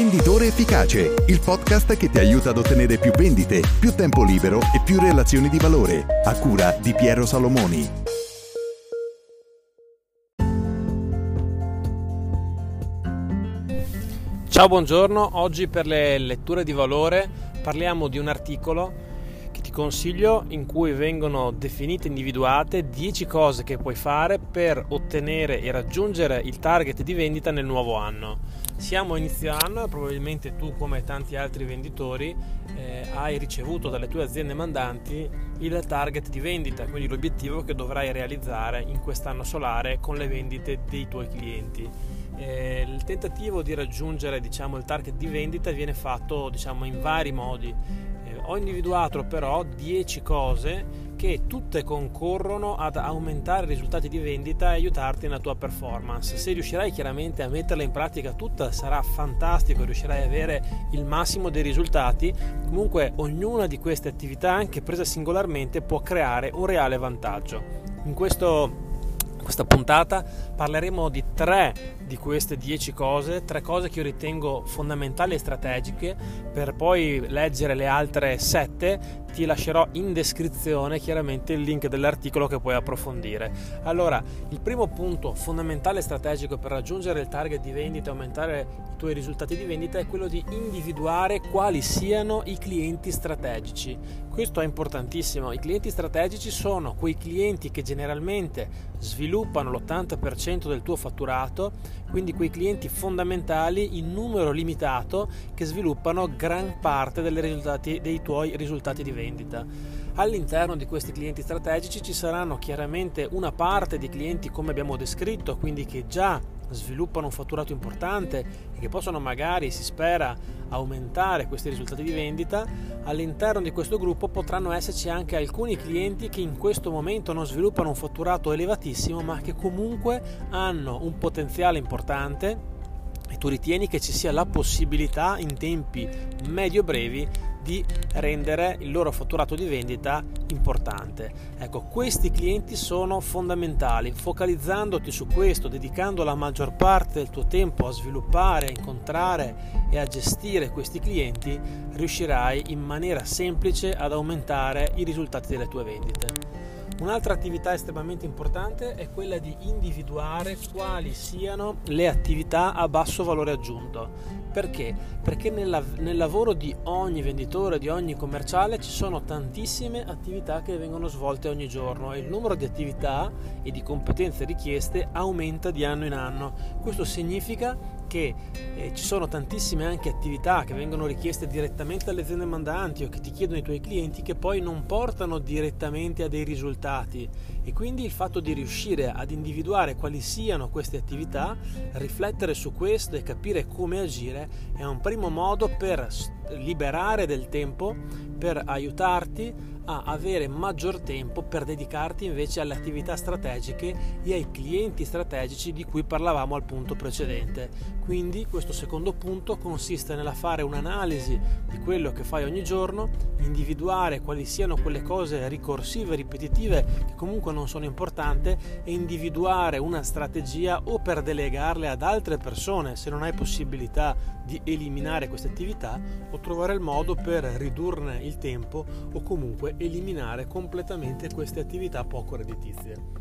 Venditore Efficace, il podcast che ti aiuta ad ottenere più vendite, più tempo libero e più relazioni di valore, a cura di Piero Salomoni. Ciao, buongiorno. Oggi per le letture di valore parliamo di un articolo che ti consiglio in cui vengono definite e individuate 10 cose che puoi fare per ottenere e raggiungere il target di vendita nel nuovo anno. Siamo a inizio anno e probabilmente tu come tanti altri venditori eh, hai ricevuto dalle tue aziende mandanti il target di vendita, quindi l'obiettivo che dovrai realizzare in quest'anno solare con le vendite dei tuoi clienti. Eh, il tentativo di raggiungere diciamo, il target di vendita viene fatto diciamo, in vari modi ho individuato però 10 cose che tutte concorrono ad aumentare i risultati di vendita e aiutarti nella tua performance. Se riuscirai chiaramente a metterla in pratica tutta sarà fantastico, riuscirai ad avere il massimo dei risultati. Comunque ognuna di queste attività, anche presa singolarmente, può creare un reale vantaggio. In questo questa puntata parleremo di tre di queste dieci cose, tre cose che io ritengo fondamentali e strategiche, per poi leggere le altre sette ti lascerò in descrizione chiaramente il link dell'articolo che puoi approfondire. Allora, il primo punto fondamentale e strategico per raggiungere il target di vendita e aumentare i tuoi risultati di vendita è quello di individuare quali siano i clienti strategici. Questo è importantissimo. I clienti strategici sono quei clienti che generalmente sviluppano l'80% del tuo fatturato, quindi quei clienti fondamentali in numero limitato che sviluppano gran parte dei tuoi risultati di vendita vendita. All'interno di questi clienti strategici ci saranno chiaramente una parte di clienti come abbiamo descritto, quindi che già sviluppano un fatturato importante e che possono magari, si spera, aumentare questi risultati di vendita, all'interno di questo gruppo potranno esserci anche alcuni clienti che in questo momento non sviluppano un fatturato elevatissimo, ma che comunque hanno un potenziale importante e tu ritieni che ci sia la possibilità in tempi medio-brevi di rendere il loro fatturato di vendita importante. Ecco, questi clienti sono fondamentali. Focalizzandoti su questo, dedicando la maggior parte del tuo tempo a sviluppare, a incontrare e a gestire questi clienti, riuscirai in maniera semplice ad aumentare i risultati delle tue vendite. Un'altra attività estremamente importante è quella di individuare quali siano le attività a basso valore aggiunto. Perché? Perché nella, nel lavoro di ogni venditore, di ogni commerciale ci sono tantissime attività che vengono svolte ogni giorno e il numero di attività e di competenze richieste aumenta di anno in anno. Questo significa che eh, ci sono tantissime anche attività che vengono richieste direttamente alle aziende mandanti o che ti chiedono i tuoi clienti che poi non portano direttamente a dei risultati. E quindi il fatto di riuscire ad individuare quali siano queste attività, riflettere su questo e capire come agire è un primo modo per liberare del tempo, per aiutarti a avere maggior tempo per dedicarti invece alle attività strategiche e ai clienti strategici di cui parlavamo al punto precedente. Quindi questo secondo punto consiste nella fare un'analisi di quello che fai ogni giorno, individuare quali siano quelle cose ricorsive, ripetitive che comunque non sono importanti e individuare una strategia o per delegarle ad altre persone se non hai possibilità di eliminare queste attività o trovare il modo per ridurne il tempo o comunque eliminare completamente queste attività poco redditizie.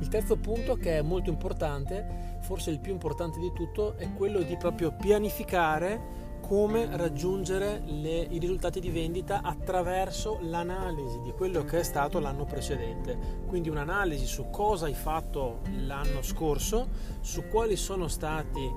Il terzo punto che è molto importante, forse il più importante di tutto, è quello di proprio pianificare come raggiungere le, i risultati di vendita attraverso l'analisi di quello che è stato l'anno precedente. Quindi un'analisi su cosa hai fatto l'anno scorso, su quali sono stati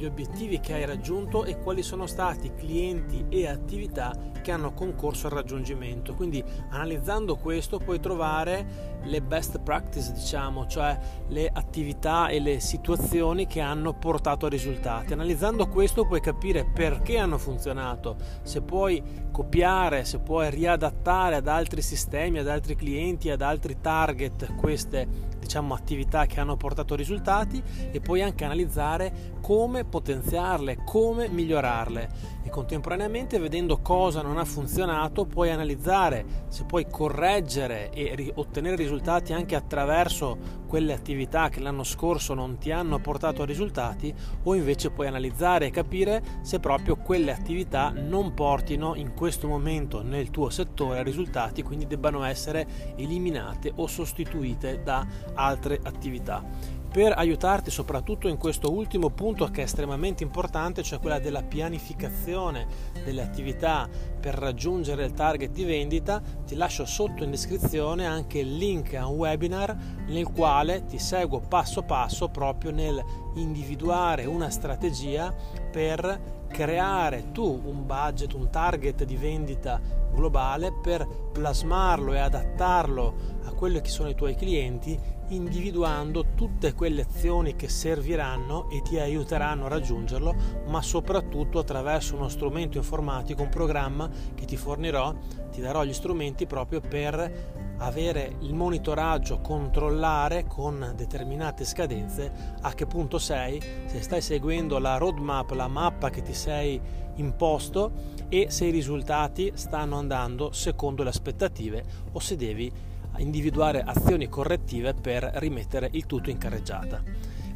gli obiettivi che hai raggiunto e quali sono stati clienti e attività che hanno concorso al raggiungimento. Quindi analizzando questo puoi trovare le best practice, diciamo, cioè le attività e le situazioni che hanno portato a risultati. Analizzando questo puoi capire perché hanno funzionato, se puoi copiare, se puoi riadattare ad altri sistemi, ad altri clienti, ad altri target queste diciamo attività che hanno portato risultati e puoi anche analizzare come potenziarle, come migliorarle. E contemporaneamente vedendo cosa non ha funzionato puoi analizzare se puoi correggere e ottenere risultati anche attraverso quelle attività che l'anno scorso non ti hanno portato a risultati o invece puoi analizzare e capire se proprio quelle attività non portino in questo momento nel tuo settore risultati quindi debbano essere eliminate o sostituite da altre attività per aiutarti soprattutto in questo ultimo punto che è estremamente importante, cioè quella della pianificazione delle attività per raggiungere il target di vendita, ti lascio sotto in descrizione anche il link a un webinar nel quale ti seguo passo passo proprio nel individuare una strategia per creare tu un budget, un target di vendita globale per plasmarlo e adattarlo a quelli che sono i tuoi clienti individuando tutte quelle azioni che serviranno e ti aiuteranno a raggiungerlo, ma soprattutto attraverso uno strumento informatico, un programma che ti fornirò, ti darò gli strumenti proprio per avere il monitoraggio, controllare con determinate scadenze a che punto sei, se stai seguendo la roadmap, la mappa che ti sei imposto e se i risultati stanno andando secondo le aspettative o se devi individuare azioni correttive per rimettere il tutto in carreggiata.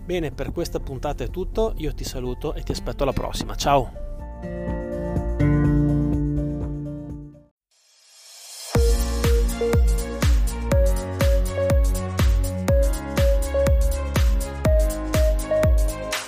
Bene, per questa puntata è tutto, io ti saluto e ti aspetto alla prossima. Ciao!